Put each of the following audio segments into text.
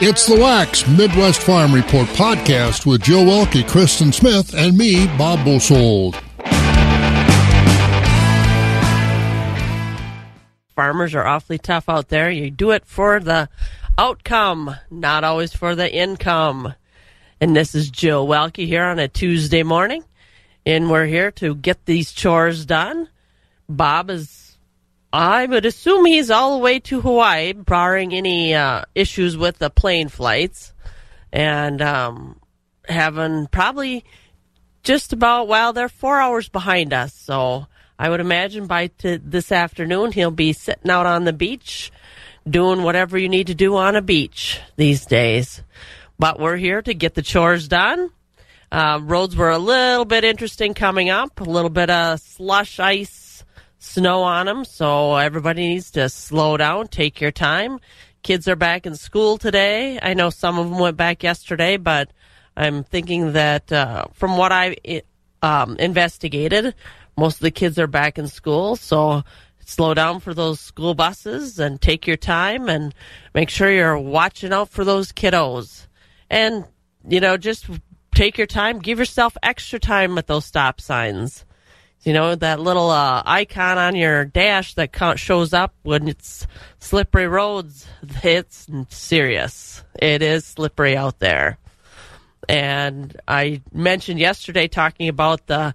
It's the WAXX Midwest Farm Report podcast with Joe Welke, Kristen Smith, and me, Bob Bosold. Farmers are awfully tough out there. You do it for the outcome, not always for the income. And this is Joe Welke here on a Tuesday morning, and we're here to get these chores done. Bob is I would assume he's all the way to Hawaii, barring any uh, issues with the plane flights, and um, having probably just about well, they're four hours behind us. So I would imagine by t- this afternoon he'll be sitting out on the beach, doing whatever you need to do on a beach these days. But we're here to get the chores done. Uh, roads were a little bit interesting coming up, a little bit of slush ice snow on them, so everybody needs to slow down, take your time. Kids are back in school today. I know some of them went back yesterday, but I'm thinking that uh, from what I um, investigated, most of the kids are back in school, so slow down for those school buses and take your time and make sure you're watching out for those kiddos. And, you know, just take your time, give yourself extra time at those stop signs. You know, that little uh, icon on your dash that shows up when it's slippery roads, it's serious. It is slippery out there. And I mentioned yesterday talking about the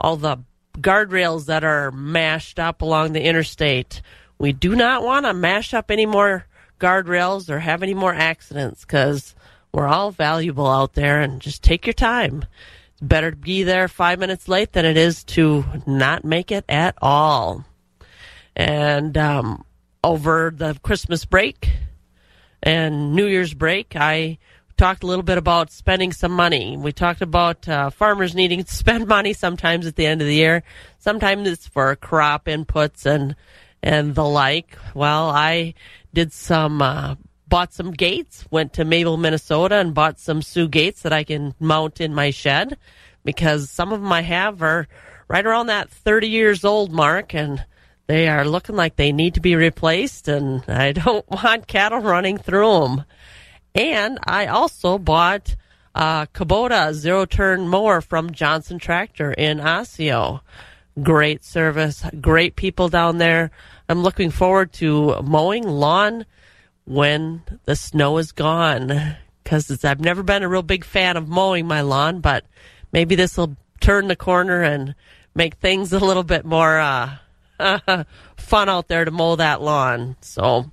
all the guardrails that are mashed up along the interstate. We do not want to mash up any more guardrails or have any more accidents because we're all valuable out there and just take your time better to be there five minutes late than it is to not make it at all. And um, over the Christmas break and New Year's break, I talked a little bit about spending some money. We talked about uh, farmers needing to spend money sometimes at the end of the year. Sometimes it's for crop inputs and and the like. Well, I did some uh, bought some gates, went to Mabel, Minnesota, and bought some Sioux gates that I can mount in my shed because some of them I have are right around that 30 years old mark and they are looking like they need to be replaced and I don't want cattle running through them. And I also bought a Kubota zero turn mower from Johnson Tractor in Osseo. Great service, great people down there. I'm looking forward to mowing lawn when the snow is gone because I've never been a real big fan of mowing my lawn, but maybe this will turn the corner and make things a little bit more uh, fun out there to mow that lawn. So,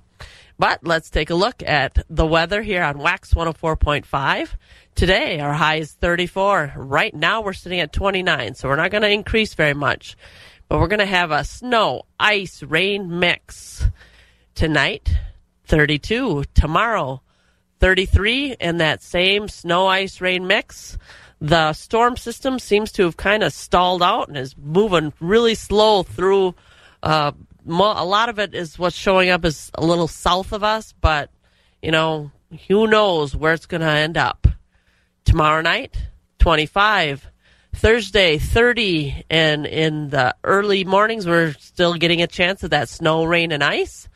but let's take a look at the weather here on WAXX 104.5. Today, our high is 34. Right now, we're sitting at 29, so we're not going to increase very much. But we're going to have a snow, ice, rain mix. Tonight, 32. Tomorrow, 33, and that same snow ice rain mix. The storm system seems to have kind of stalled out and is moving really slow through. Uh, a lot of it is what's showing up is a little south of us, but you know, who knows where it's going to end up. Tomorrow night, 25. Thursday, 30. And in the early mornings, we're still getting a chance of that snow, rain, and ice.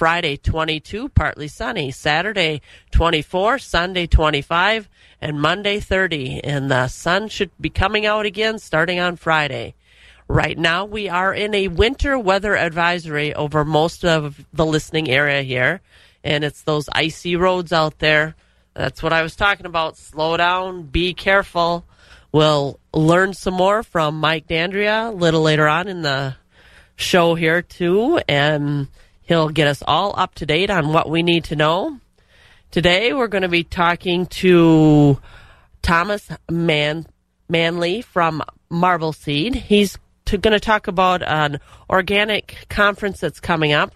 Friday 22, partly sunny. Saturday 24, Sunday 25, and Monday 30. And the sun should be coming out again starting on Friday. Right now, we are in a winter weather advisory over most of the listening area here. And it's those icy roads out there. That's what I was talking about. Slow down, be careful. We'll learn some more from Mike Dandria a little later on in the show here, too. And He'll get us all up to date on what we need to know. Today we're going to be talking to Thomas Man- Manley from Marbleseed. He's to, going to talk about an organic conference that's coming up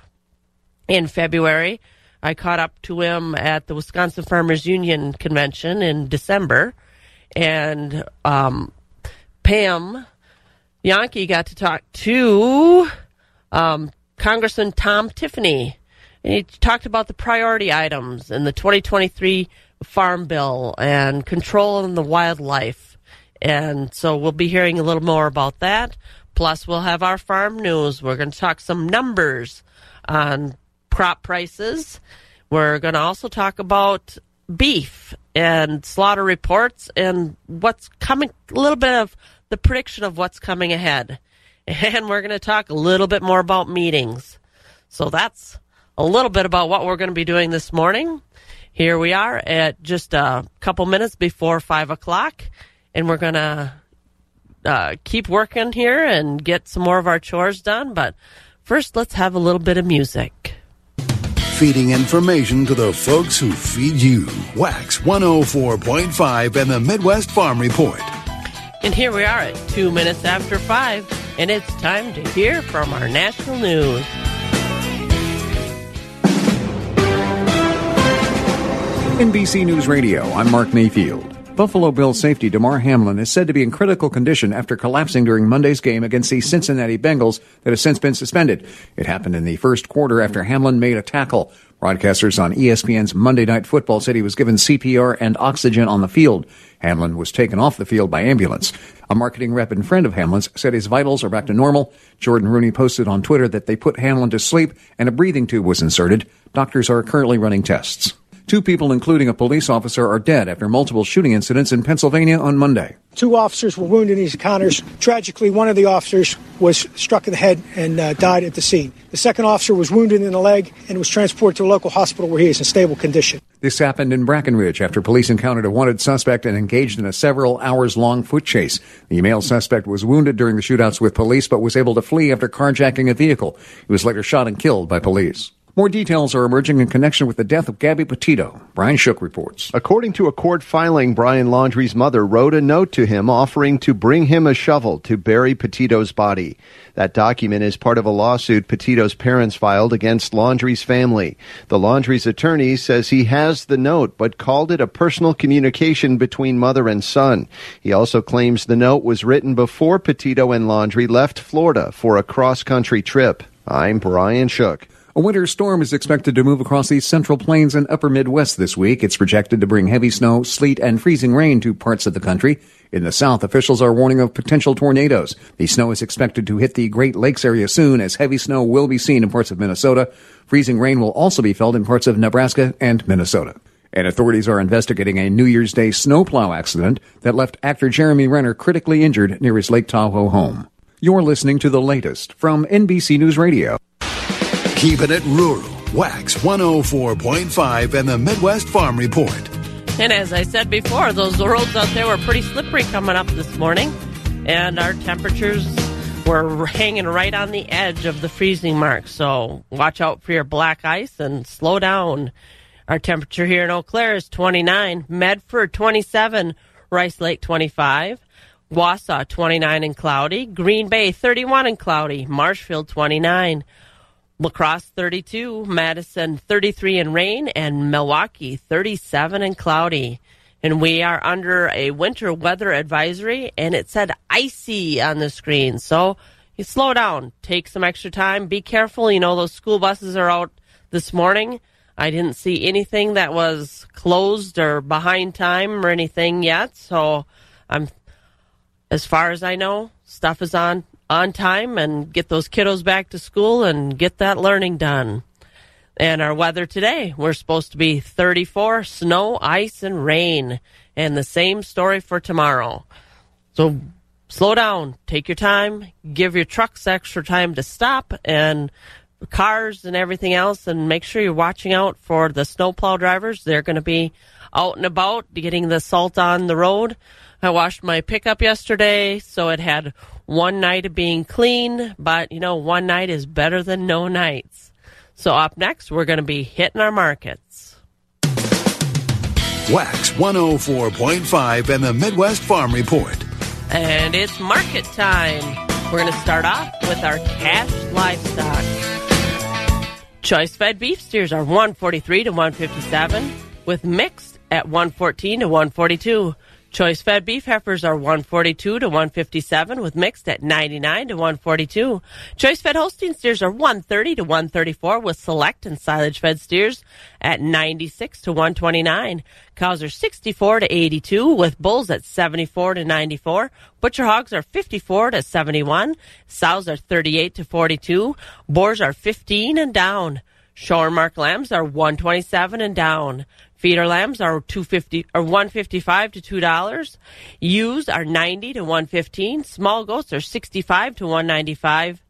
in February. I caught up to him at the Wisconsin Farmers Union convention in December, and um, Pam Jahnke got to talk to um, Congressman Tom Tiffany. And he talked about the priority items in the 2023 Farm Bill and control controlling the wildlife. And so we'll be hearing a little more about that. Plus, we'll have our farm news. We're going to talk some numbers on crop prices. We're going to also talk about beef and slaughter reports and what's coming, a little bit of the prediction of what's coming ahead. And we're going to talk a little bit more about meetings. So that's a little bit about what we're going to be doing this morning. Here we are at just a couple minutes before five o'clock, and we're going to uh, keep working here and get some more of our chores done. But first, let's have a little bit of music feeding information to the folks who feed you. WAXX 104.5 and the Midwest Farm Report. And here we are at two minutes after five, and it's time to hear from our national news. NBC News Radio, I'm Mark Mayfield. Buffalo Bills safety Damar Hamlin is said to be in critical condition after collapsing during Monday's game against the Cincinnati Bengals that has since been suspended. It happened in the first quarter after Hamlin made a tackle. Broadcasters on ESPN's Monday Night Football said he was given CPR and oxygen on the field. Hamlin was taken off the field by ambulance. A marketing rep and friend of Hamlin's said his vitals are back to normal. Jordan Rooney posted on Twitter that they put Hamlin to sleep and a breathing tube was inserted. Doctors are currently running tests. Two people, including a police officer, are dead after multiple shooting incidents in Pennsylvania on Monday. Two officers were wounded in these encounters. Tragically, one of the officers was struck in the head and uh, died at the scene. The second officer was wounded in the leg and was transported to a local hospital where he is in stable condition. This happened in Brackenridge after police encountered a wanted suspect and engaged in a several hours long foot chase. The male suspect was wounded during the shootouts with police but was able to flee after carjacking a vehicle. He was later shot and killed by police. More details are emerging in connection with the death of Gabby Petito. Brian Shook reports. According to a court filing, Brian Laundrie's mother wrote a note to him offering to bring him a shovel to bury Petito's body. That document is part of a lawsuit Petito's parents filed against Laundrie's family. The Laundrie's attorney says he has the note, but called it a personal communication between mother and son. He also claims the note was written before Petito and Laundrie left Florida for a cross-country trip. I'm Brian Shook. A winter storm is expected to move across the central plains and upper Midwest this week. It's projected to bring heavy snow, sleet, and freezing rain to parts of the country. In the south, officials are warning of potential tornadoes. The snow is expected to hit the Great Lakes area soon as heavy snow will be seen in parts of Minnesota. Freezing rain will also be felt in parts of Nebraska and Minnesota. And authorities are investigating a New Year's Day snowplow accident that left actor Jeremy Renner critically injured near his Lake Tahoe home. You're listening to the latest from NBC News Radio. Keeping it rural. WAXX 104.5 and the Midwest Farm Report. And as I said before, those roads out there were pretty slippery coming up this morning, and our temperatures were hanging right on the edge of the freezing mark. So watch out for your black ice and slow down. Our temperature here in Eau Claire is 29, Medford 27, Rice Lake 25, Wausau 29 and cloudy, Green Bay 31 and cloudy, Marshfield 29. La Crosse 32, Madison 33 in rain, and Milwaukee 37 and cloudy. And we are under a winter weather advisory, and it said icy on the screen. So you slow down, take some extra time, be careful. You know, those school buses are out this morning. I didn't see anything that was closed or behind time or anything yet. So I'm, as far as I know, stuff is on on time and get those kiddos back to school and get that learning done. And our weather today, we're supposed to be 34, snow, ice, and rain. And the same story for tomorrow. So slow down, take your time, give your trucks extra time to stop, and cars and everything else, and make sure you're watching out for the snowplow drivers. They're going to be out and about getting the salt on the road. I washed my pickup yesterday, so it had one night of being clean, but you know, one night is better than no nights. So up next, we're going to be hitting our markets. WAXX 104.5 and the Midwest Farm Report. And it's market time. We're going to start off with our cash livestock. Choice fed beef steers are 143 to 157 with mixed at 114 to 142. Choice fed beef heifers are 142 to 157 with mixed at 99 to 142. Choice fed Holstein steers are 130 to 134 with select and silage fed steers at 96 to 129. Cows are 64 to 82 with bulls at 74 to 94. Butcher hogs are 54 to 71. Sows are 38 to 42. Boars are 15 and down. Shorn mark lambs are 127 and down. Feeder lambs are 250 or 155 to $2. Ewes are 90 to 115. Small goats are 65 to 195.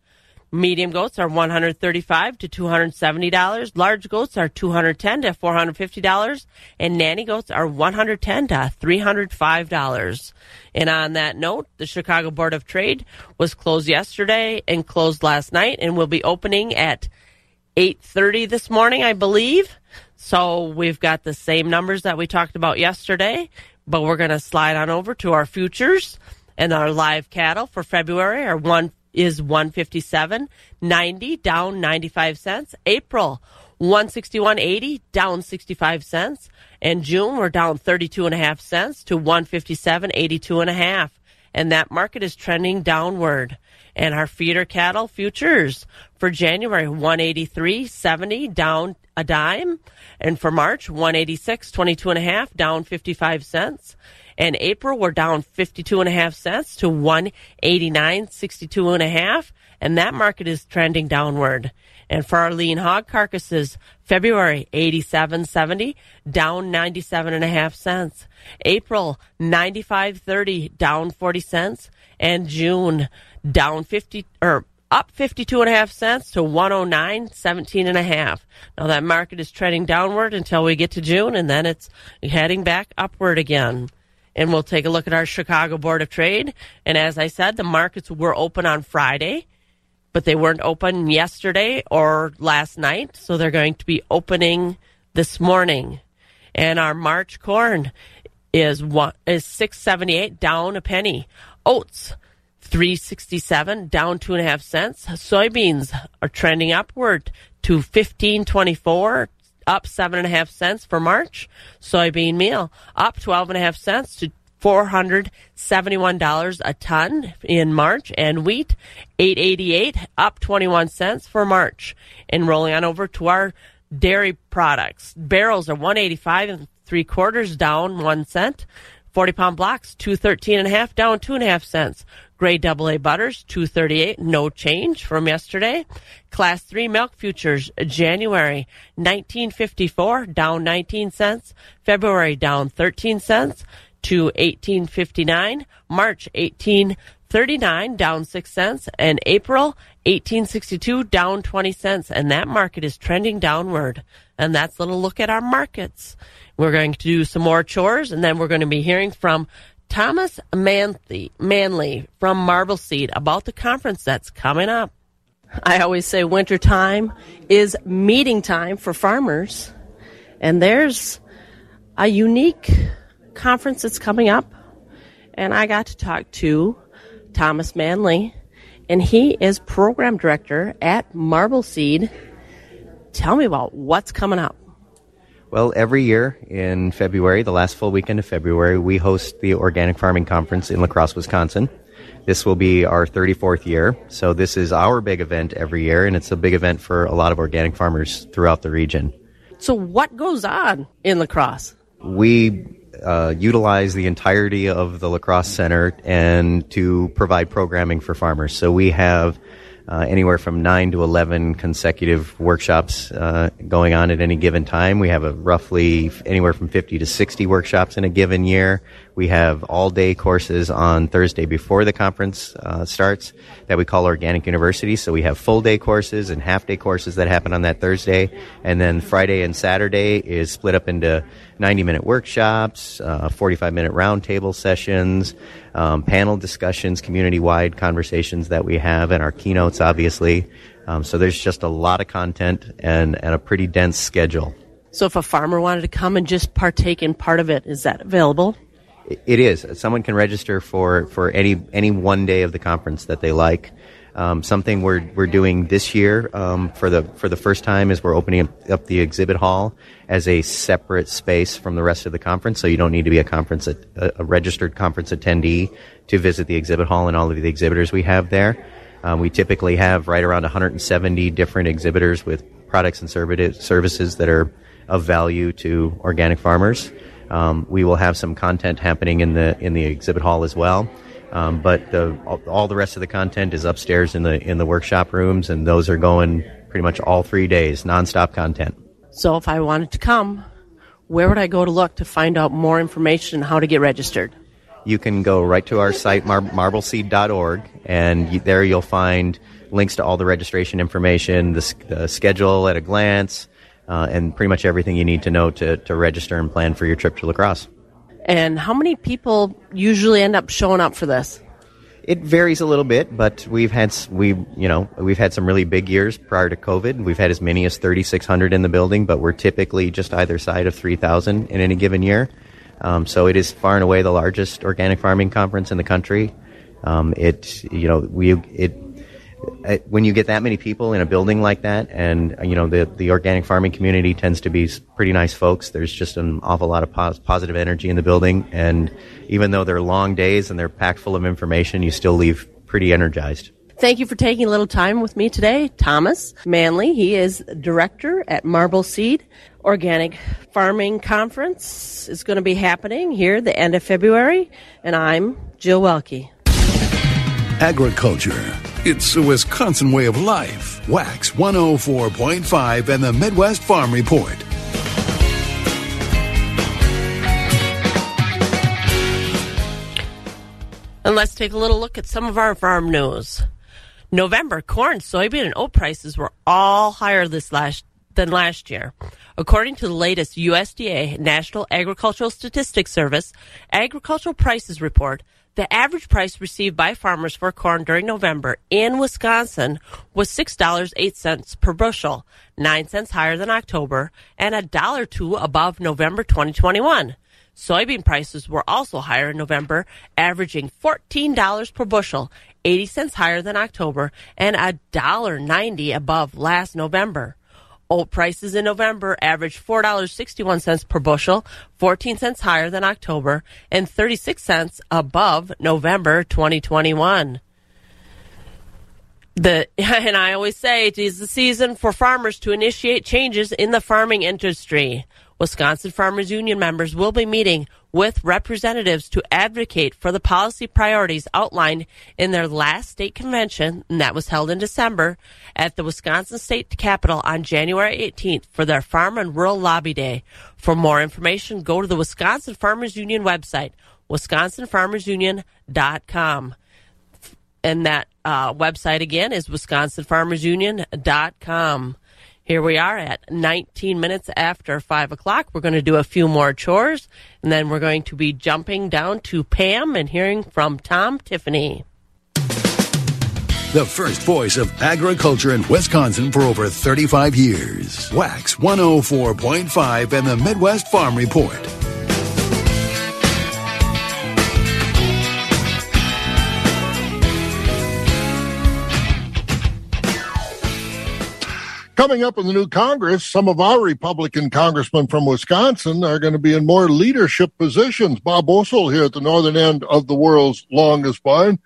Medium goats are 135 to 270 dollars. Large goats are 210 to 450 dollars, and nanny goats are 110 to 305 dollars. And on that note, the Chicago Board of Trade was closed yesterday and closed last night, and will be opening at 8:30 this morning, I believe. So we've got the same numbers that we talked about yesterday, but we're going to slide on over to our futures and our live cattle for February are one is 157.90 down 95 cents. April 161.80 down 65 cents. And June we're down 32 and a half cents to 157.82 and a half. And that market is trending downward. And our feeder cattle futures for January 183.70 down a dime. And for March 186.22 and a half down 55 cents. And April, we're down 52 and a half cents to 189.62 and a half. And that market is trending downward. And for our lean hog carcasses, February 87.70 down 97 and a half cents. April 95.30 down 40 cents. And June down 50 or up 52 and a half cents to 109 17 and a half. Now that market is trending downward until we get to June and then it's heading back upward again and we'll take a look at our Chicago Board of Trade. And as I said, the markets were open on Friday, but they weren't open yesterday or last night, so they're going to be opening this morning. And our March corn is one is six seventy eight down a penny. Oats three sixty seven down two and a half cents. Soybeans are trending upward to fifteen twenty four up seven and a half cents for March. Soybean meal up twelve and a half cents to four hundred seventy one dollars a ton in March, and wheat eight eighty eight up twenty one cents for March. And rolling on over to our dairy products, barrels are one eighty five and three quarters down one cent. 40 pound blocks, 213 and a half, down two and a half cents. Grade double A butters, 238, no change from yesterday. Class 3 milk futures, January 1954, down 19 cents. February down 13 cents to 1859. March 1839, down 6 cents. And April 1862, down 20 cents. And that market is trending downward. And that's a little look at our markets. We're going to do some more chores and then we're going to be hearing from Thomas Manley, Manley from Marbleseed about the conference that's coming up. I always say wintertime is meeting time for farmers, and there's a unique conference that's coming up. And I got to talk to Thomas Manley, and he is program director at Marbleseed. Tell me about what's coming up. Well, every year in February, the last full weekend of February, we host the Organic Farming Conference in La Crosse, Wisconsin. This will be our 34th year. So this is our big event every year, and it's a big event for a lot of organic farmers throughout the region. So what goes on in La Crosse? We uh, utilize the entirety of the La Crosse Center and to provide programming for farmers. So we have uh, anywhere from nine to 11 consecutive workshops uh, going on at any given time. We have a roughly anywhere from 50 to 60 workshops in a given year. We have all day courses on Thursday before the conference uh, starts that we call Organic University. So we have full day courses and half day courses that happen on that Thursday. And then Friday and Saturday is split up into 90 minute workshops, uh, 45 minute roundtable sessions, um, panel discussions, community wide conversations that we have, and our keynotes, obviously. Um, so there's just a lot of content and, and a pretty dense schedule. So if a farmer wanted to come and just partake in part of it, is that available? It is. Someone can register for, for any any one day of the conference that they like. Um, something we're we're doing this year um, for the for the first time is we're opening up the exhibit hall as a separate space from the rest of the conference. So you don't need to be a conference a, a registered conference attendee to visit the exhibit hall and all of the exhibitors we have there. Um, we typically have right around 170 different exhibitors with products and services that are of value to organic farmers. Um, we will have some content happening in the in the exhibit hall as well. Um, but the, all the rest of the content is upstairs in the in the workshop rooms, and those are going pretty much all three days, nonstop content. So if I wanted to come, where would I go to look to find out more information on how to get registered? You can go right to our site, mar- marbleseed.org, and you, there you'll find links to all the registration information, the, the schedule at a glance, uh, and pretty much everything you need to know to, to register and plan for your trip to La Crosse. And how many people usually end up showing up for this? It varies a little bit, but we've had we you know we've had some really big years prior to COVID. We've had as many as 3,600 in the building, but we're typically just either side of 3,000 in any given year. Um, so it is far and away the largest organic farming conference in the country. Um, it you know we it when you get that many people in a building like that, and you know the the organic farming community tends to be pretty nice folks. There's just an awful lot of pos- positive energy in the building, and even though they're long days and they're packed full of information, you still leave pretty energized. Thank you for taking a little time with me today, Thomas Manley. He is director at Marbleseed. Organic Farming Conference is going to be happening here the end of February, and I'm Jill Welke. Agriculture it's a Wisconsin way of life. WAXX 104.5 and the Midwest Farm Report. And let's take a little look at some of our farm news. November corn, soybean, and oat prices were all higher this last than last year. According to the latest USDA National Agricultural Statistics Service agricultural prices report, the average price received by farmers for corn during November in Wisconsin was $6.08 per bushel, 9 cents higher than October and a dollar two above November 2021. Soybean prices were also higher in November, averaging $14 per bushel, 80 cents higher than October and a dollar 90 above last November. Oat prices in November averaged $4.61 per bushel, 14 cents higher than October, and 36 cents above November 2021. The, and I always say it is the season for farmers to initiate changes in the farming industry. Wisconsin Farmers Union members will be meeting with representatives to advocate for the policy priorities outlined in their last state convention, and that was held in December at the Wisconsin State Capitol on January 18th for their Farm and Rural Lobby Day. For more information, go to the Wisconsin Farmers Union website, wisconsinfarmersunion.com. And that uh, website again is wisconsinfarmersunion.com. Here we are at 19 minutes after 5 o'clock. We're going to do a few more chores, and then we're going to be jumping down to Pam and hearing from Tom Tiffany. The first voice of agriculture in Wisconsin for over 35 years. WAXX 104.5 and the Midwest Farm Report. Coming up in the new Congress, some of our Republican congressmen from Wisconsin are going to be in more leadership positions. Bob Bosold here at the northern end of the world's longest barn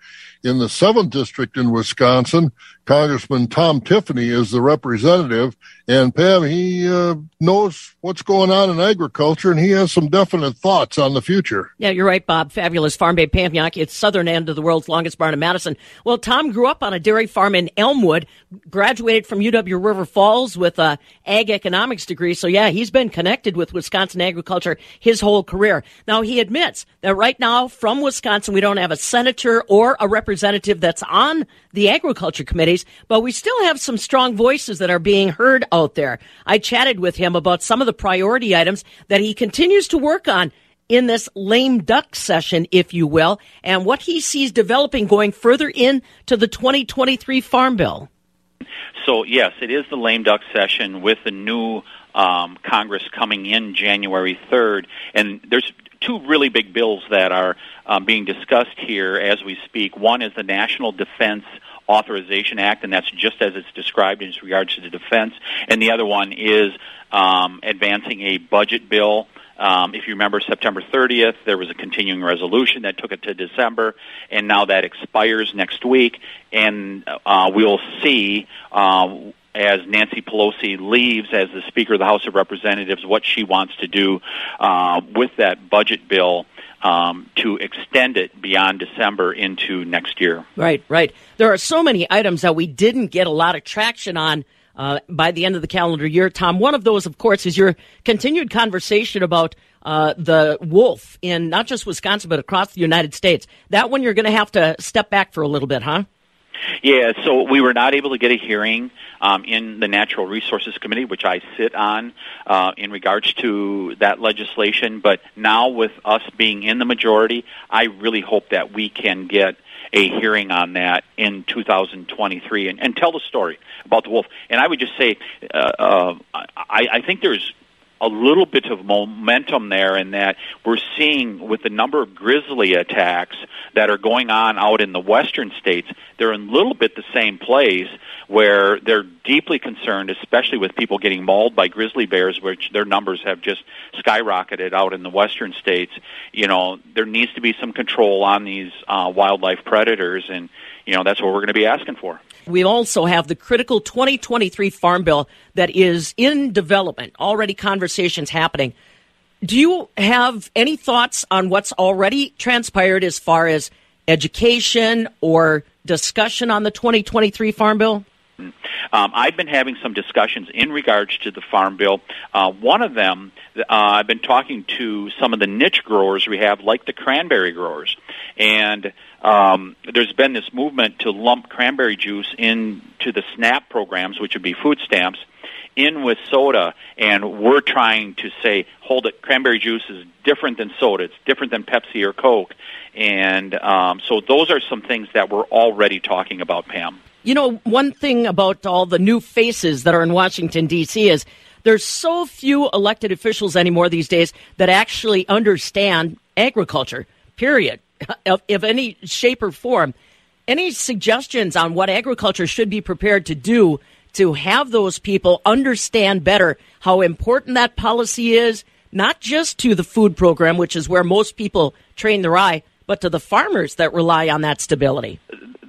in the 7th District in Wisconsin. Congressman Tom Tiffany is the representative. And Pam, he uh, knows what's going on in agriculture and he has some definite thoughts on the future. Yeah, you're right, Bob. Fabulous farm babe Pam Jahnke. It's southern end of the world's longest barn in Madison. Well, Tom grew up on a dairy farm in Elmwood, graduated from UW River Falls with a ag economics degree. So yeah, he's been connected with Wisconsin agriculture his whole career. Now he admits that right now from Wisconsin, we don't have a senator or a representative that's on the agriculture committees, but we still have some strong voices that are being heard out there. I chatted with him about some of the priority items that he continues to work on in this lame duck session, if you will, and what he sees developing going further into the 2023 Farm Bill. So, yes, it is the lame duck session with the new um, Congress coming in January 3rd. And there's two really big bills that are um, being discussed here as we speak. One is the National Defense Authorization Act, and that's just as it's described in regards to the defense. And the other one is um, advancing a budget bill. Um, if you remember, September 30th, there was a continuing resolution that took it to December, and now that expires next week. And uh, we'll see uh, as Nancy Pelosi leaves as the Speaker of the House of Representatives what she wants to do uh, with that budget bill um, to extend it beyond December into next year. Right, right. There are so many items that we didn't get a lot of traction on uh, by the end of the calendar year. Tom, one of those, of course, is your continued conversation about uh, the wolf in not just Wisconsin, but across the United States. That one you're going to have to step back for a little bit, huh? Yeah, so we were not able to get a hearing um, in the Natural Resources Committee, which I sit on, uh, in regards to that legislation. But now, with us being in the majority, I really hope that we can get a hearing on that in 2023 and, and tell the story about the wolf. And I would just say, uh, uh, I, I think there's a little bit of momentum there in that we're seeing with the number of grizzly attacks that are going on out in the western states, they're in a little bit the same place where they're deeply concerned, especially with people getting mauled by grizzly bears, which their numbers have just skyrocketed out in the western states. You know, there needs to be some control on these uh, wildlife predators, and you know that's what we're going to be asking for. We also have the critical 2023 Farm Bill that is in development, already conversations happening. Do you have any thoughts on what's already transpired as far as education or discussion on the 2023 Farm Bill? Um, I've been having some discussions in regards to the Farm Bill. Uh, one of them, uh, I've been talking to some of the niche growers we have, like the cranberry growers, and um, there's been this movement to lump cranberry juice into the SNAP programs, which would be food stamps, in with soda, and we're trying to say, hold it, cranberry juice is different than soda. It's different than Pepsi or Coke, and um, so those are some things that we're already talking about, Pam. You know, one thing about all the new faces that are in Washington D.C. is there's so few elected officials anymore these days that actually understand agriculture. Period of, of any shape or form. Any suggestions on what agriculture should be prepared to do to have those people understand better how important that policy is, not just to the food program, which is where most people train their eye, but to the farmers that rely on that stability?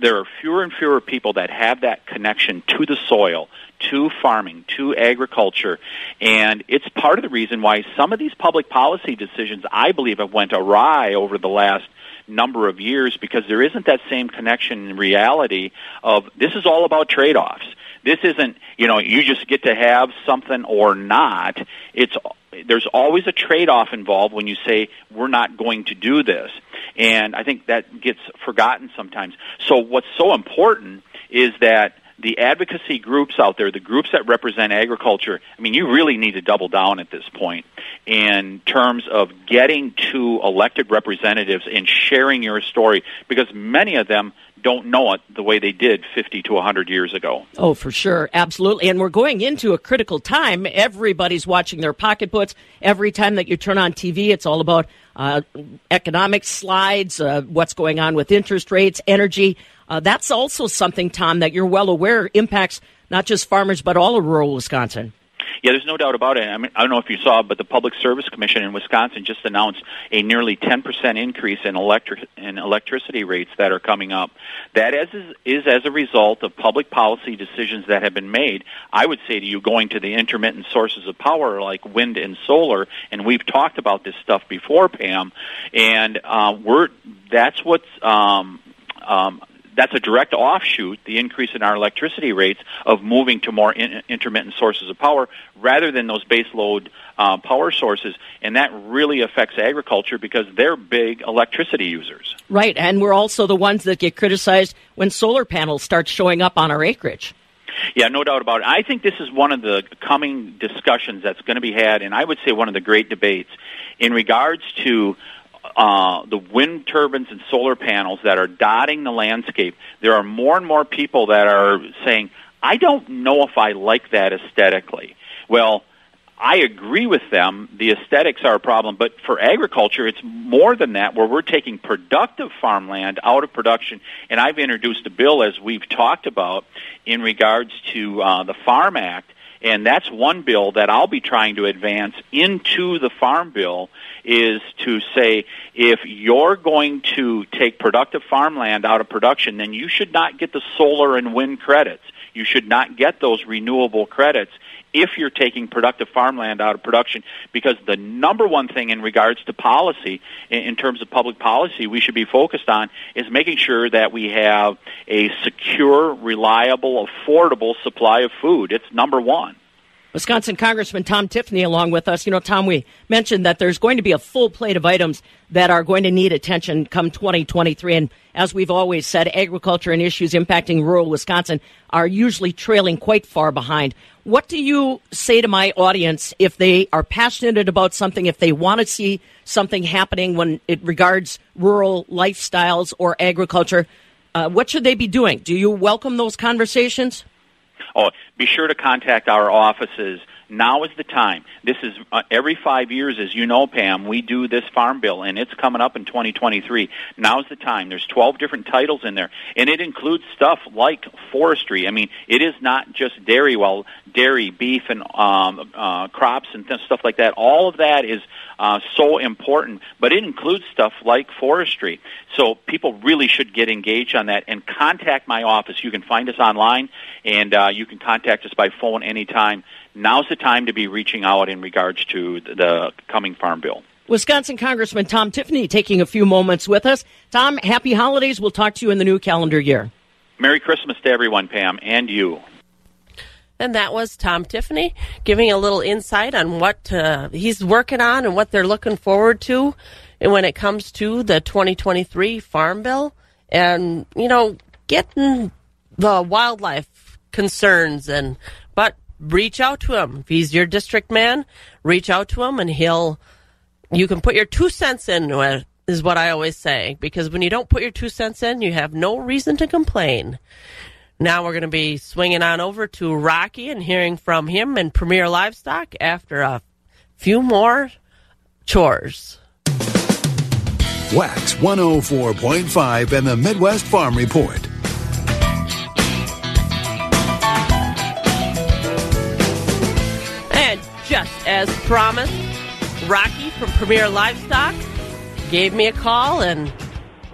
There are fewer and fewer people that have that connection to the soil, to farming, to agriculture, and it's part of the reason why some of these public policy decisions, I believe, have went awry over the last number of years because there isn't that same connection in reality of this is all about trade-offs. This isn't, you know, you just get to have something or not. It's there's always a trade-off involved when you say we're not going to do this. And I think that gets forgotten sometimes. So what's so important is that the advocacy groups out there, the groups that represent agriculture, I mean, you really need to double down at this point in terms of getting to elected representatives and sharing your story because many of them don't know it the way they did 50 to 100 years ago. Oh, for sure. Absolutely. And we're going into a critical time. Everybody's watching their pocketbooks. Every time that you turn on TV, it's all about uh, economic slides, uh, what's going on with interest rates, energy. Uh, that's also something, Tom, that you're well aware impacts not just farmers but all of rural Wisconsin. Yeah, there's no doubt about it. I mean, I don't know if you saw, but the Public Service Commission in Wisconsin just announced a nearly 10% increase in electric in electricity rates that are coming up. That is is as a result of public policy decisions that have been made. I would say to you, going to the intermittent sources of power like wind and solar, and we've talked about this stuff before, Pam, and uh, we're that's what's um, um, that's a direct offshoot, the increase in our electricity rates of moving to more in, intermittent sources of power rather than those base load uh, power sources. And that really affects agriculture because they're big electricity users. Right. And we're also the ones that get criticized when solar panels start showing up on our acreage. Yeah, no doubt about it. I think this is one of the coming discussions that's going to be had, and I would say one of the great debates in regards to uh, the wind turbines and solar panels that are dotting the landscape, there are more and more people that are saying, I don't know if I like that aesthetically. Well, I agree with them. The aesthetics are a problem, but for agriculture, it's more than that, where we're taking productive farmland out of production. And I've introduced a bill, as we've talked about, in regards to uh, the Farm Act, and that's one bill that I'll be trying to advance into the Farm Bill is to say if you're going to take productive farmland out of production, then you should not get the solar and wind credits. You should not get those renewable credits if you're taking productive farmland out of production. Because the number one thing in regards to policy in, terms of public policy we should be focused on is making sure that we have a secure reliable affordable supply of food. It's number one Wisconsin Congressman Tom Tiffany along with us. You know, Tom, we mentioned that there's going to be a full plate of items that are going to need attention come 2023. And as we've always said, agriculture and issues impacting rural Wisconsin are usually trailing quite far behind. What do you say to my audience if they are passionate about something, if they want to see something happening when it regards rural lifestyles or agriculture? Uh, what should they be doing? Do you welcome those conversations? Oh, be sure to contact our offices. Now is the time. This is uh, every five years, as you know, Pam. We do this farm bill, and it's coming up in 2023. Now is the time. There's 12 different titles in there, and it includes stuff like forestry. I mean, it is not just dairy. Well, dairy, beef, and um, uh, crops and th- stuff like that. All of that is uh, so important, but it includes stuff like forestry. So people really should get engaged on that and contact my office. You can find us online, and uh, you can contact us by phone anytime. Now's the time to be reaching out in regards to the coming farm bill. Wisconsin Congressman Tom Tiffany taking a few moments with us. Tom, happy holidays. We'll talk to you in the new calendar year. Merry Christmas to everyone, Pam, and you. And that was Tom Tiffany giving a little insight on what uh, he's working on and what they're looking forward to when it comes to the 2023 Farm Bill. And, you know, getting the wildlife concerns and, but reach out to him. If he's your district man, reach out to him and he'll, you can put your two cents in uh, is what I always say. Because when you don't put your two cents in, you have no reason to complain. Now we're going to be swinging on over to Rocky and hearing from him and Premier Livestock after a few more chores. WAXX 104.5 and the Midwest Farm Report. As promised, Rocky from Premier Livestock gave me a call, and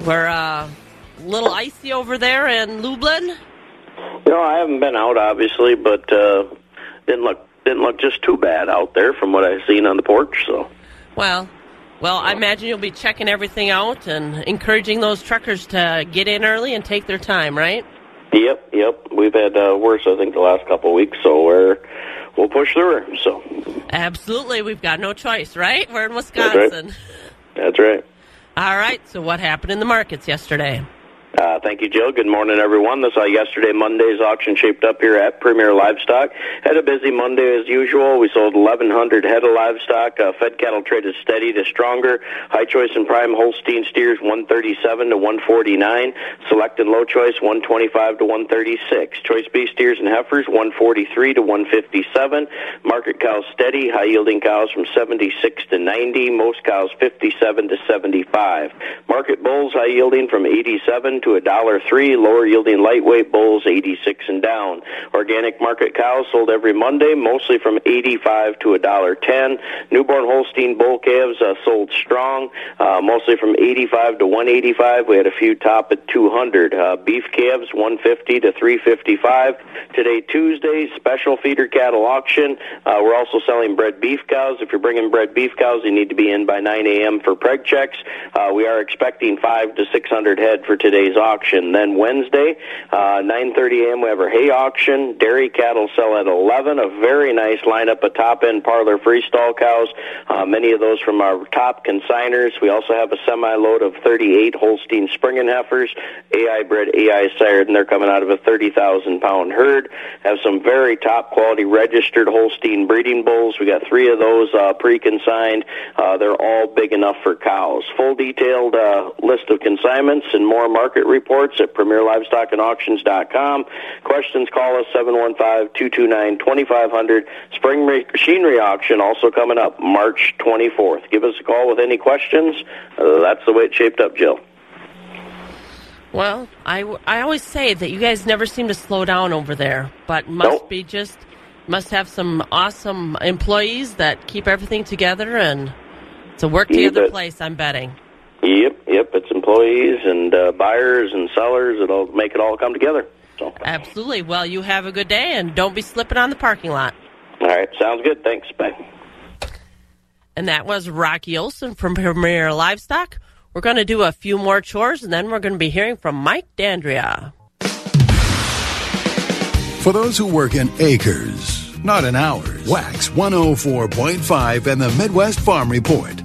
we're uh, a little icy over there in Lublin. You know, I haven't been out obviously, but uh, didn't look didn't look just too bad out there from what I've seen on the porch. So, well, well, I imagine you'll be checking everything out and encouraging those truckers to get in early and take their time, right? Yep, yep. We've had uh, worse, I think, the last couple of weeks, so we're we'll push through. So, absolutely, we've got no choice, right? We're in Wisconsin. That's right. That's right. All right. So, what happened in the markets yesterday? Uh, thank you, Jill. Good morning, everyone. This uh, yesterday Monday's auction shaped up here at Premier Livestock. Had a busy Monday as usual. We sold 1,100 head of livestock. Uh, fed cattle traded steady to stronger. High choice and prime Holstein steers 137 to 149. Select and low choice 125 to 136. Choice beef steers and heifers 143 to 157. Market cows steady. High yielding cows from 76 to 90. Most cows 57 to 75. Market bulls high yielding from 87 to a dollar three. Lower yielding lightweight bulls, 86 and down. Organic market cows sold every Monday, mostly from 85 to a dollar 10. Newborn Holstein bull calves uh, sold strong, uh, mostly from 85 to 185. We had a few top at 200. Uh, beef calves 150 to 355. Today, Tuesday, special feeder cattle auction. Uh, we're also selling bred beef cows. If you're bringing bred beef cows, you need to be in by 9 a.m. for preg checks. Uh, we are expecting five to 600 head for today's auction. Then Wednesday, uh, 9:30 a.m. we have our hay auction. Dairy cattle sell at 11. A very nice lineup of top-end parlor freestall cows. Uh, many of those from our top consigners. We also have a semi-load of 38 Holstein springing heifers, AI bred, AI sired, and they're coming out of a 30,000 pound herd. Have some very top quality registered Holstein breeding bulls. We got three of those uh, pre-consigned. Uh, they're all big enough for cows. Full detailed uh, list of consignments and more market reports at premierlivestockandauctions.com. Questions, call us 715-229-2500. Spring machinery auction also coming up March 24th. Give us a call with any questions. Uh, that's the way it shaped up, Jill. Well, I, I always say that you guys never seem to slow down over there, but must nope. be just must have some awesome employees that keep everything together and it's a work together place. I'm betting. Yep, yep. It's employees and uh, buyers and sellers. It'll make it all come together. So. Absolutely. Well, you have a good day and don't be slipping on the parking lot. All right, sounds good. Thanks. Bye. And that was Rocky Olson from Premier Livestock. We're going to do a few more chores and then we're going to be hearing from Mike Dandria. For those who work in acres, not in hours, WAXX 104.5 and the Midwest Farm Report.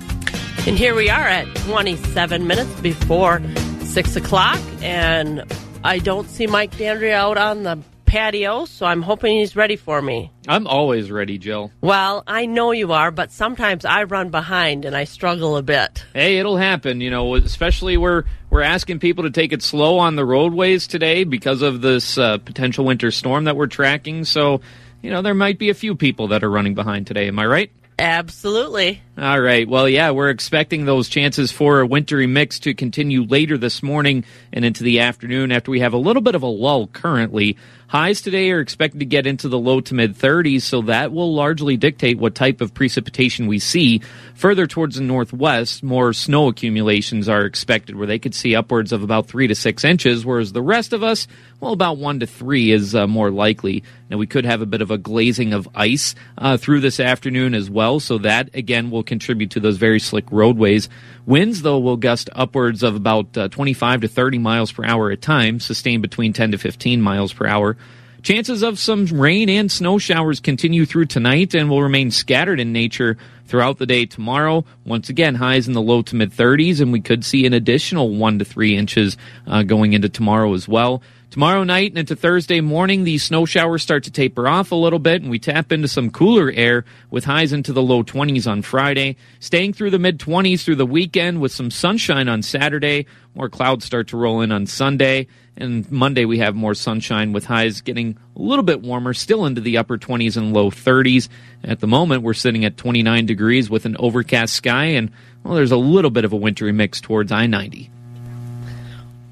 And here we are at 27 minutes before 6 o'clock, and I don't see Mike Dandria out on the patio, so I'm hoping he's ready for me. I'm always ready, Jill. Well, I know you are, but sometimes I run behind and I struggle a bit. Hey, it'll happen, you know, especially we're we're asking people to take it slow on the roadways today because of this uh, potential winter storm that we're tracking. So, you know, there might be a few people that are running behind today. Am I right? Absolutely. All right. Well, yeah, we're expecting those chances for a wintry mix to continue later this morning and into the afternoon after we have a little bit of a lull currently. Highs today are expected to get into the low to mid 30s, so that will largely dictate what type of precipitation we see. Further towards the northwest, more snow accumulations are expected, where they could see upwards of about three to six inches, whereas the rest of us, well, about one to three is uh, more likely. Now, we could have a bit of a glazing of ice uh, through this afternoon as well, so that again will contribute to those very slick roadways. Winds, though, will gust upwards of about uh, 25 to 30 miles per hour at times, sustained between 10 to 15 miles per hour. Chances of some rain and snow showers continue through tonight and will remain scattered in nature throughout the day tomorrow. Once again, highs in the low to mid 30s, and we could see an additional one to three inches uh, going into tomorrow as well. Tomorrow night and into Thursday morning, these snow showers start to taper off a little bit, and we tap into some cooler air with highs into the low 20s on Friday. Staying through the mid 20s through the weekend with some sunshine on Saturday. More clouds start to roll in on Sunday. And Monday, we have more sunshine with highs getting a little bit warmer, still into the upper 20s and low 30s. At the moment, we're sitting at 29 degrees with an overcast sky, and well, there's a little bit of a wintry mix towards I 90.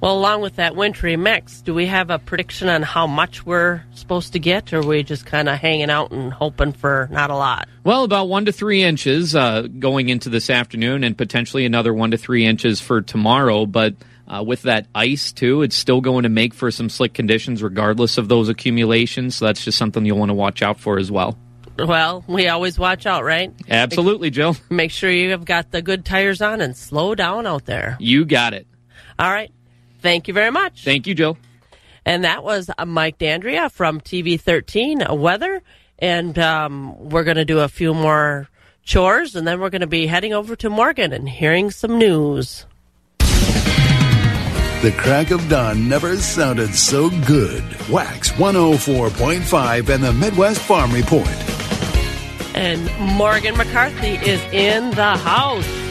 Well, along with that wintry mix, do we have a prediction on how much we're supposed to get, or are we just kind of hanging out and hoping for not a lot? Well, about one to three inches uh, going into this afternoon, and potentially another one to three inches for tomorrow. But uh, with that ice, too, it's still going to make for some slick conditions regardless of those accumulations. So that's just something you'll want to watch out for as well. Well, we always watch out, right? Absolutely, Jill. Make sure you have got the good tires on and slow down out there. You got it. All right. Thank you very much. Thank you, Jill. And that was uh, Mike Dandria from TV 13 uh, Weather. And um, we're going to do a few more chores, and then we're going to be heading over to Morgan and hearing some news. The crack of dawn never sounded so good. WAXX 104.5 and the Midwest Farm Report. And Morgan McCarthy is in the house.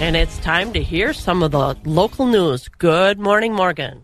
And it's time to hear some of the local news. Good morning, Morgan.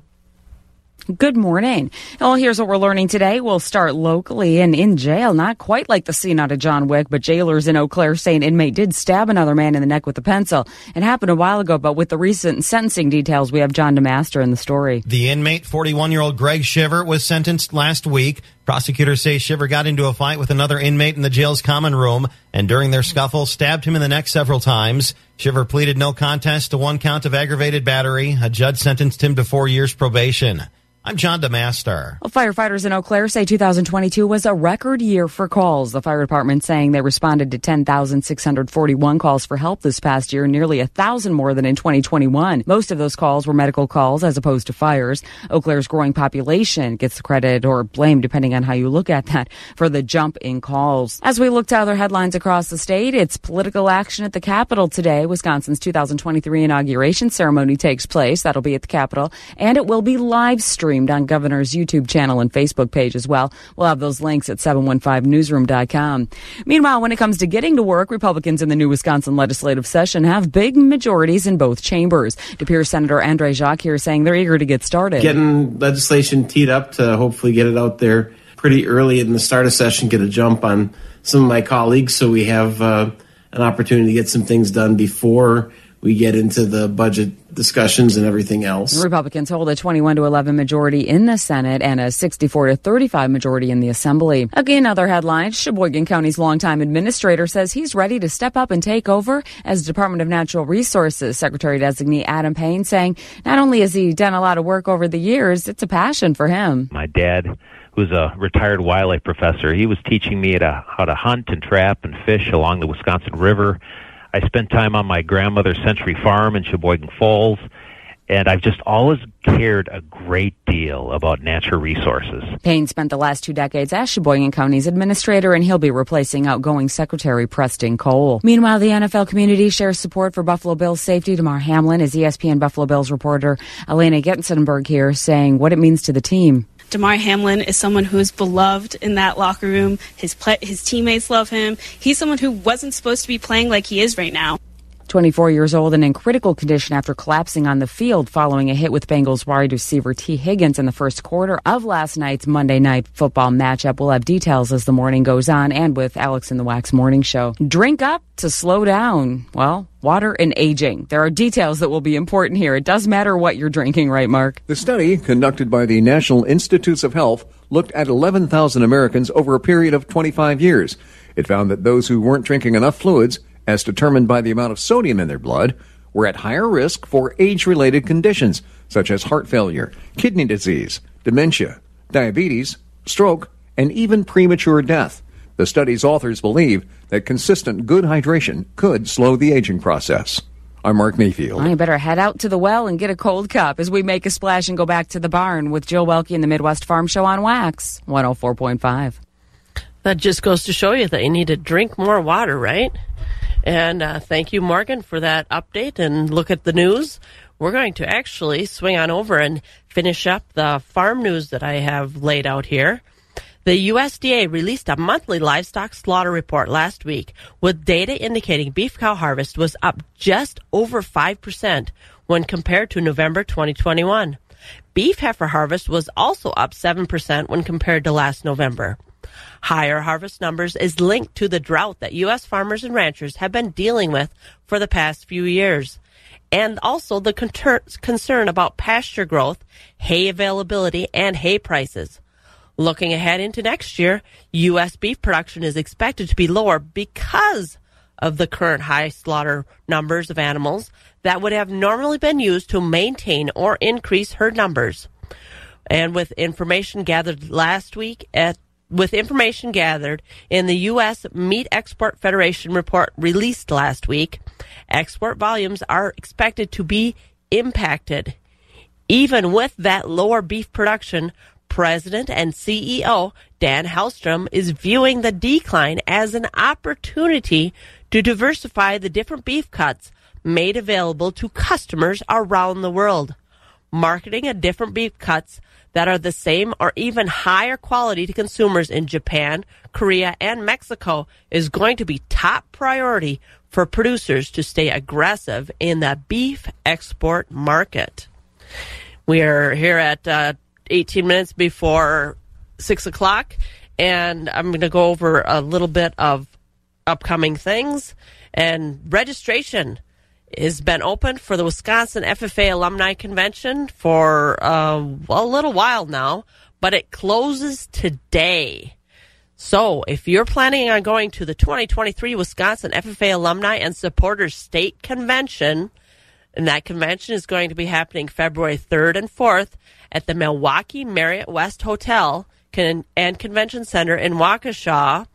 Good morning. Well, here's what we're learning today. We'll start locally and in jail. Not quite like the scene out of John Wick, but jailers in Eau Claire say an inmate did stab another man in the neck with a pencil. It happened a while ago, but with the recent sentencing details, we have John DeMaster in the story. The inmate, 41 year old Greg Shiver, was sentenced last week. Prosecutors say Shiver got into a fight with another inmate in the jail's common room and during their scuffle stabbed him in the neck several times. Shiver pleaded no contest to one count of aggravated battery. A judge sentenced him to four years probation. I'm John DeMaster. Well, firefighters in Eau Claire say 2022 was a record year for calls. The fire department saying they responded to 10,641 calls for help this past year, nearly a thousand more than in 2021. Most of those calls were medical calls as opposed to fires. Eau Claire's growing population gets the credit or blame, depending on how you look at that, for the jump in calls. As we look to other headlines across the state, it's political action at the Capitol today. Wisconsin's 2023 inauguration ceremony takes place. That'll be at the Capitol, and it will be live streamed streamed on Governor's YouTube channel and Facebook page as well. We'll have those links at 715newsroom.com. Meanwhile, when it comes to getting to work, Republicans in the new Wisconsin legislative session have big majorities in both chambers. De Senator Andre Jacque here saying they're eager to get started. Getting legislation teed up to hopefully get it out there pretty early in the start of session, get a jump on some of my colleagues so we have uh, an opportunity to get some things done before we get into the budget discussions and everything else. Republicans hold a 21 to 11 majority in the Senate and a 64 to 35 majority in the Assembly. Again, other headlines. Sheboygan County's longtime administrator says he's ready to step up and take over as Department of Natural Resources Secretary designee Adam Payne saying not only has he done a lot of work over the years, it's a passion for him. My dad who's a retired wildlife professor. He was teaching me to, how to hunt and trap and fish along the Wisconsin River. I spent time on my grandmother's century farm in Sheboygan Falls, and I've just always cared a great deal about natural resources. Payne spent the last two decades as Sheboygan County's administrator, and he'll be replacing outgoing Secretary Preston Cole. Meanwhile, the NFL community shares support for Buffalo Bills safety. Damar Hamlin is ESPN Buffalo Bills reporter Alaina Getzenberg here saying what it means to the team. Damar Hamlin is someone who is beloved in that locker room. His play, his teammates love him. He's someone who wasn't supposed to be playing like he is right now. 24 years old and in critical condition after collapsing on the field following a hit with Bengals wide receiver Tee Higgins in the first quarter of last night's Monday night football matchup. We'll have details as the morning goes on and with Alex in the WAXX Morning Show. Drink up to slow down. Well, water and aging. There are details that will be important here. It does matter what you're drinking, right, Mark? The study conducted by the National Institutes of Health looked at 11,000 Americans over a period of 25 years. It found that those who weren't drinking enough fluids as determined by the amount of sodium in their blood, were at higher risk for age related conditions such as heart failure, kidney disease, dementia, diabetes, stroke, and even premature death. The study's authors believe that consistent good hydration could slow the aging process. I'm Mark Mayfield. I better head out to the well and get a cold cup as we make a splash and go back to the barn with Jill Welke in the Midwest Farm Show on WAXX 104.5. That just goes to show you that you need to drink more water, right? And uh, thank you, Morgan, for that update and look at the news. We're going to actually swing on over and finish up the farm news that I have laid out here. The USDA released a monthly livestock slaughter report last week with data indicating beef cow harvest was up just over 5% when compared to November 2021. Beef heifer harvest was also up 7% when compared to last November. Higher harvest numbers is linked to the drought that U.S. farmers and ranchers have been dealing with for the past few years. And also the concern about pasture growth, hay availability, and hay prices. Looking ahead into next year, U.S. beef production is expected to be lower because of the current high slaughter numbers of animals that would have normally been used to maintain or increase herd numbers. And with information gathered last week at with information gathered in the U.S. Meat Export Federation report released last week, export volumes are expected to be impacted. Even with that lower beef production, President and CEO Dan Halstrom is viewing the decline as an opportunity to diversify the different beef cuts made available to customers around the world. Marketing a different beef cuts that are the same or even higher quality to consumers in Japan, Korea, and Mexico is going to be top priority for producers to stay aggressive in the beef export market. We are here at uh, 18 minutes before 6 o'clock, and I'm going to go over a little bit of upcoming things and registration has been open for the Wisconsin FFA Alumni Convention for uh, a little while now, but it closes today. So, if you're planning on going to the 2023 Wisconsin FFA Alumni and Supporters State Convention, and that convention is going to be happening February 3rd and 4th at the Milwaukee Marriott West Hotel and Convention Center in Waukesha,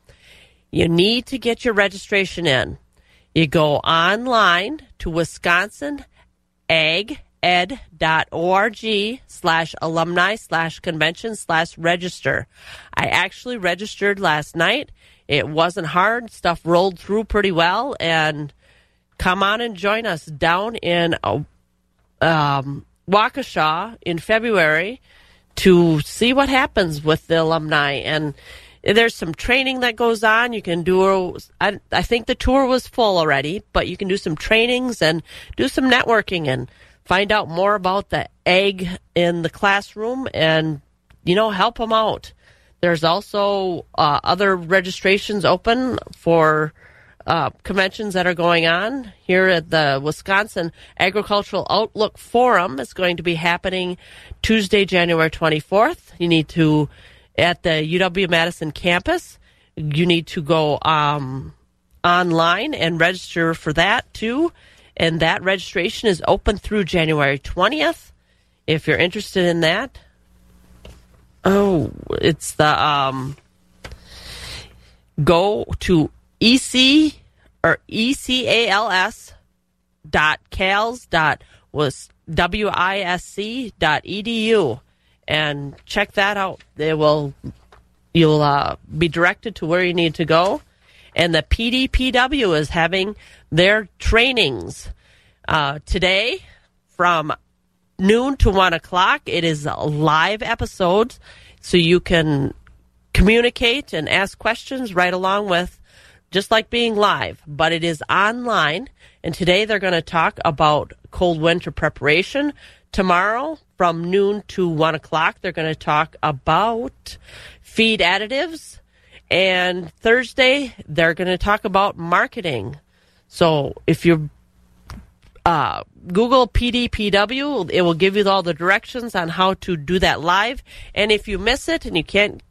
you need to get your registration in. You go online to wisconsinaged.org slash alumni slash convention slash register. I actually registered last night. It wasn't hard. Stuff rolled through pretty well. And come on and join us down in um, Waukesha in February to see what happens with the alumni. And there's some training that goes on. You can do, I, I think the tour was full already, but you can do some trainings and do some networking and find out more about the Ag in the Classroom and, you know, help them out. There's also uh, other registrations open for uh, conventions that are going on here at the Wisconsin Agricultural Outlook Forum. is going to be happening Tuesday, January 24th. You need to, at the UW Madison campus, you need to go um, online and register for that too. And that registration is open through January 20th. If you're interested in that, oh, it's the um, go to EC or ECALS dot cals dot was WISC dot edu and check that out. They will you'll uh, be directed to where you need to go. And the PDPW is having their trainings uh, today from noon to one o'clock. It is live episode, so you can communicate and ask questions right along with just like being live, but it is online. And today they're going to talk about cold winter preparation. Tomorrow from noon to one o'clock, they're going to talk about feed additives. And Thursday, they're going to talk about marketing. So if you uh, Google PDPW, it will give you all the directions on how to do that live. And if you miss it and you can't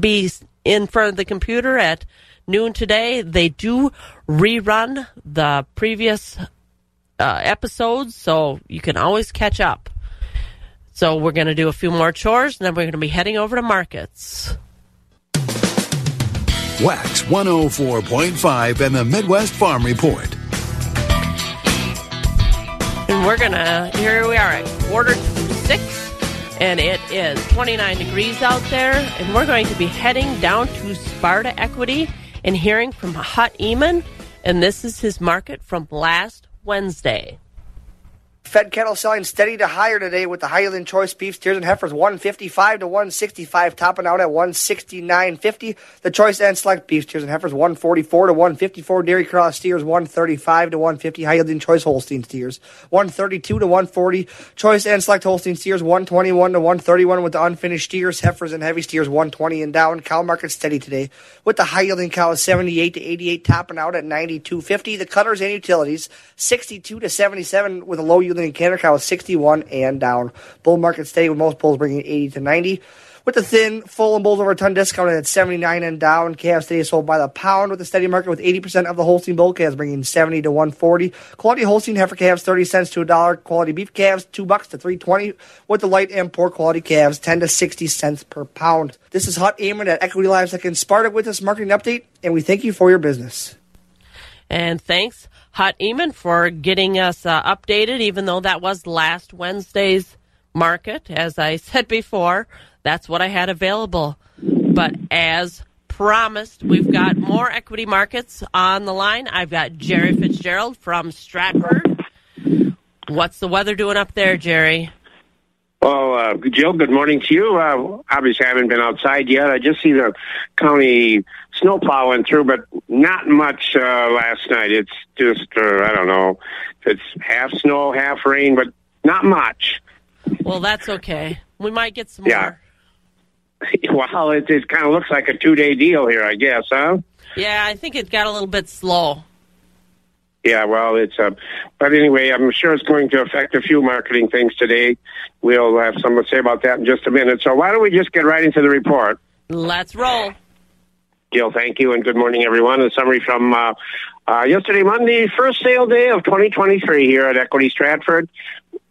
be in front of the computer at noon today. They do rerun the previous uh, episodes, so you can always catch up. So we're going to do a few more chores, and then we're going to be heading over to markets. WAXX 104.5 and the Midwest Farm Report. And we're going to, here we are at quarter to six, and it is 29 degrees out there, and we're going to be heading down to Sparta Equity and hearing from Hut Eman, and this is his market from last Wednesday. Fed cattle selling steady to higher today with the Highland choice beef steers and heifers 155 to 165, topping out at 169.50. The choice and select beef steers and heifers 144 to 154. Dairy cross steers 135 to 150. Highland choice Holstein steers 132 to 140. Choice and select Holstein steers 121 to 131 with the unfinished steers, heifers, and heavy steers 120 and down. Cow market steady today with the high yielding cows 78 to 88, topping out at 92.50. The cutters and utilities 62 to 77 with a low yielding in Canada cow 61 and down. Bull market steady with most bulls bringing 80 to 90. With the thin, full, and bulls over a ton discounted at 79 and down. Calves today sold by the pound with the steady market with 80% of the Holstein bull calves bringing 70 to 140. Quality Holstein heifer calves 30 cents to a dollar. Quality beef calves 2 bucks to 320 with the light and poor quality calves 10 to 60 cents per pound. This is Hot Eamon at Equity Livestock in Sparta with this marketing update and we thank you for your business. And thanks Hut Eamon for getting us uh, updated, even though that was last Wednesday's market. As I said before, that's what I had available. But as promised, we've got more equity markets on the line. I've got Jerry Fitzgerald from Stratford. What's the weather doing up there, Jerry? Well, uh, Jill, good morning to you. Uh, obviously, I haven't been outside yet. I just see the county snow plowing through, but not much uh, last night. It's just, uh, I don't know, it's half snow, half rain, but not much. Well, that's okay. We might get some yeah. more. Well, it, it kind of looks like a two day deal here, I guess, huh? Yeah, I think it got a little bit slow. Yeah, well, it's uh, but anyway, I'm sure it's going to affect a few marketing things today. We'll have something to say about that in just a minute. So why don't we just get right into the report? Let's roll. Gil, thank you, and good morning, everyone. A summary from uh, uh, yesterday, Monday, first sale day of 2023 here at Equity Stratford.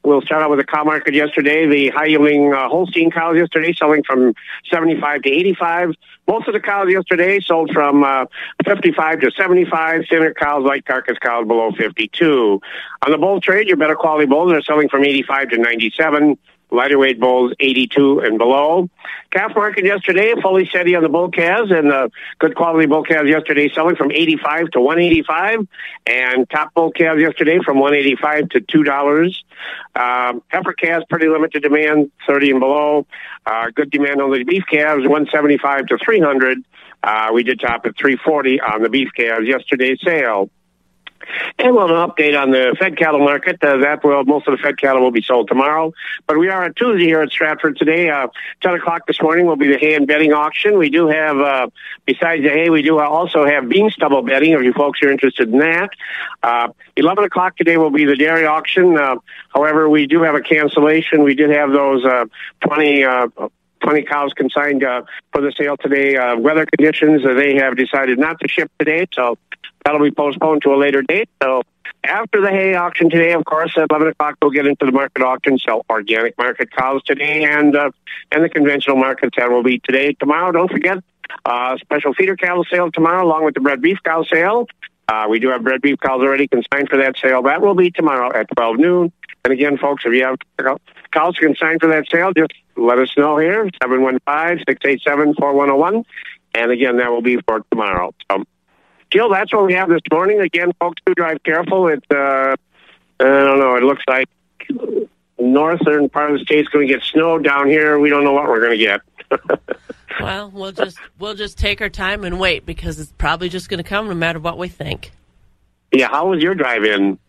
We'll start out with the cow market yesterday. The high yielding uh, Holstein cows yesterday selling from 75 to 85. Most of the cows yesterday sold from uh, 55 to 75. Thinner cows, light carcass cows below 52. On the bull trade, your better quality bulls are selling from 85 to 97 lighter weight bulls 82 and below. Calf market yesterday, fully steady on the bull calves and the good quality bull calves yesterday selling from 85 to 185 and top bull calves yesterday from 185 to $2. Um, heifer calves, pretty limited demand, 30 and below. Uh, good demand on the beef calves, 175 to 300. Uh, we did top at 340 on the beef calves yesterday's sale. And we'll update on the Fed cattle market. Uh, that will most of the Fed cattle will be sold tomorrow. But we are on Tuesday here at Stratford today. Uh, Ten o'clock this morning will be the hay and bedding auction. We do have, uh, besides the hay, we do also have bean stubble bedding. If you folks are interested in that, uh, eleven o'clock today will be the dairy auction. Uh, however, we do have a cancellation. We did have those uh, twenty. Uh, 20 cows consigned uh, for the sale today. Uh, weather conditions, uh, they have decided not to ship today, so that'll be postponed to a later date. So after the hay auction today, of course, at 11 o'clock, we'll get into the market auction, sell organic market cows today, and uh, and the conventional market that will be today. Tomorrow, don't forget, uh, special feeder cattle sale tomorrow, along with the bred beef cow sale. Uh, we do have bred beef cows already consigned for that sale. That will be tomorrow at 12 noon. And again, folks, if you have cows consigned for that sale, just let us know here, 715-687-4101. And again, that will be for tomorrow. So, Jill, that's what we have this morning. Again, folks, do drive careful. It, uh, I don't know, it looks like northern part of the state's going to get snow down here. We don't know what we're going to get. well, we'll just we'll just take our time and wait because it's probably just going to come no matter what we think. Yeah, how was your drive in?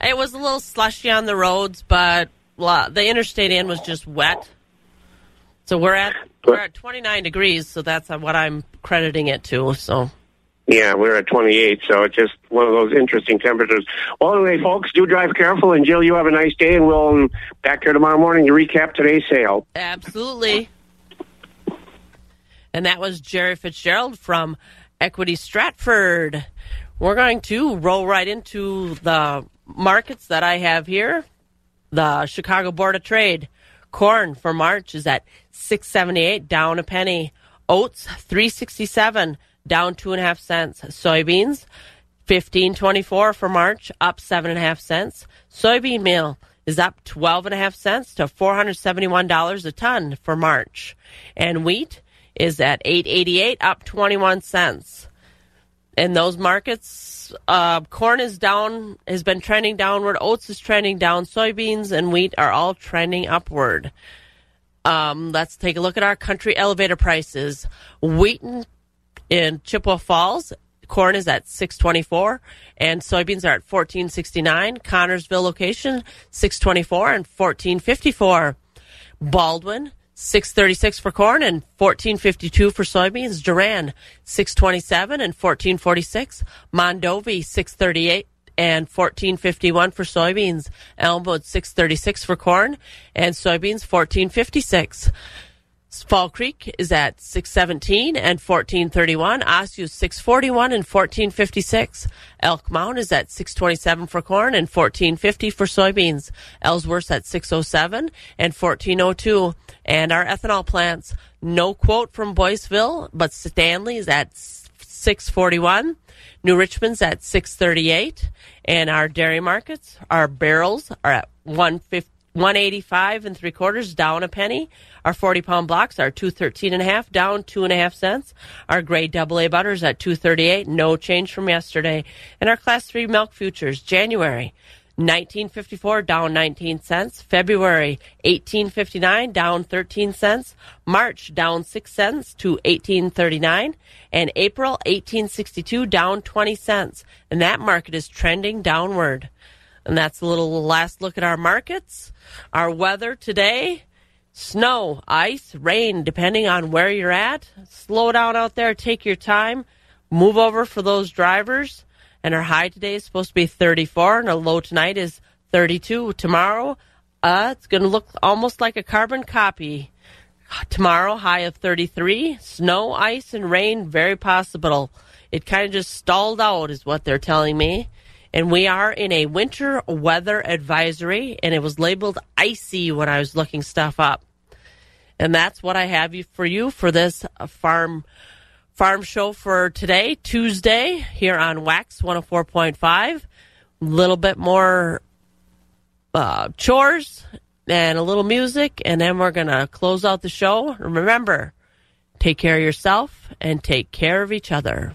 It was a little slushy on the roads, but the interstate in was just wet. So we're at we're at 29 degrees, so that's what I'm crediting it to. So yeah, we're at 28, so it's just one of those interesting temperatures. Well, anyway, folks, do drive careful, and Jill, you have a nice day, and we'll um, back here tomorrow morning to recap today's sale. Absolutely. And that was Jerry Fitzgerald from Equity Stratford. We're going to roll right into the markets that I have here. The Chicago Board of Trade corn for March is at 678 down a penny. Oats 367 down two and a half cents. Soybeans fifteen twenty four for March up seven and a half cents. Soybean meal is up twelve and a half cents to four hundred seventy one dollars a ton for March, and wheat is at eight eighty eight up twenty one cents. In those markets, uh, corn is down, has been trending downward. Oats is trending down. Soybeans and wheat are all trending upward. Um, let's take a look at our country elevator prices. Wheaton in Chippewa Falls, corn is at 624 and soybeans are at 1469. Connorsville location 624 and 1454. Baldwin 636 for corn and 1452 for soybeans. Durand 627 and 1446. Mondovi 638 and 1451 for soybeans. Elmwood 636 for corn and soybeans 1456. Fall Creek is at 617 and 1431. Osceola 641 and 1456. Elk Mound is at 627 for corn and 1450 for soybeans. Ellsworth at 607 and 1402. And our ethanol plants, no quote from Boyceville, but Stanley is at 641. New Richmond's at 638. And our dairy markets, our barrels are at 150. 185 and three quarters, down a penny. Our 40 pound blocks are 213 and a half, down two and a half cents. Our grade double A butters at 238, no change from yesterday. And our class three milk futures, January 1954 down 19 cents. February 1859 down 13 cents. March down 6 cents to 1839 and April 1862 down 20 cents. And that market is trending downward. And that's a little last look at our markets. Our weather today snow, ice, rain, depending on where you're at. Slow down out there, take your time, move over for those drivers. And our high today is supposed to be 34, and our low tonight is 32. Tomorrow, uh, it's going to look almost like a carbon copy. Tomorrow, high of 33. Snow, ice, and rain, very possible. It kind of just stalled out, is what they're telling me and we are in a winter weather advisory, and it was labeled icy when I was looking stuff up. And that's what I have for you for this farm farm show for today, Tuesday, here on WAXX 104.5. A little bit more uh, chores and a little music, and then we're going to close out the show. Remember, take care of yourself and take care of each other.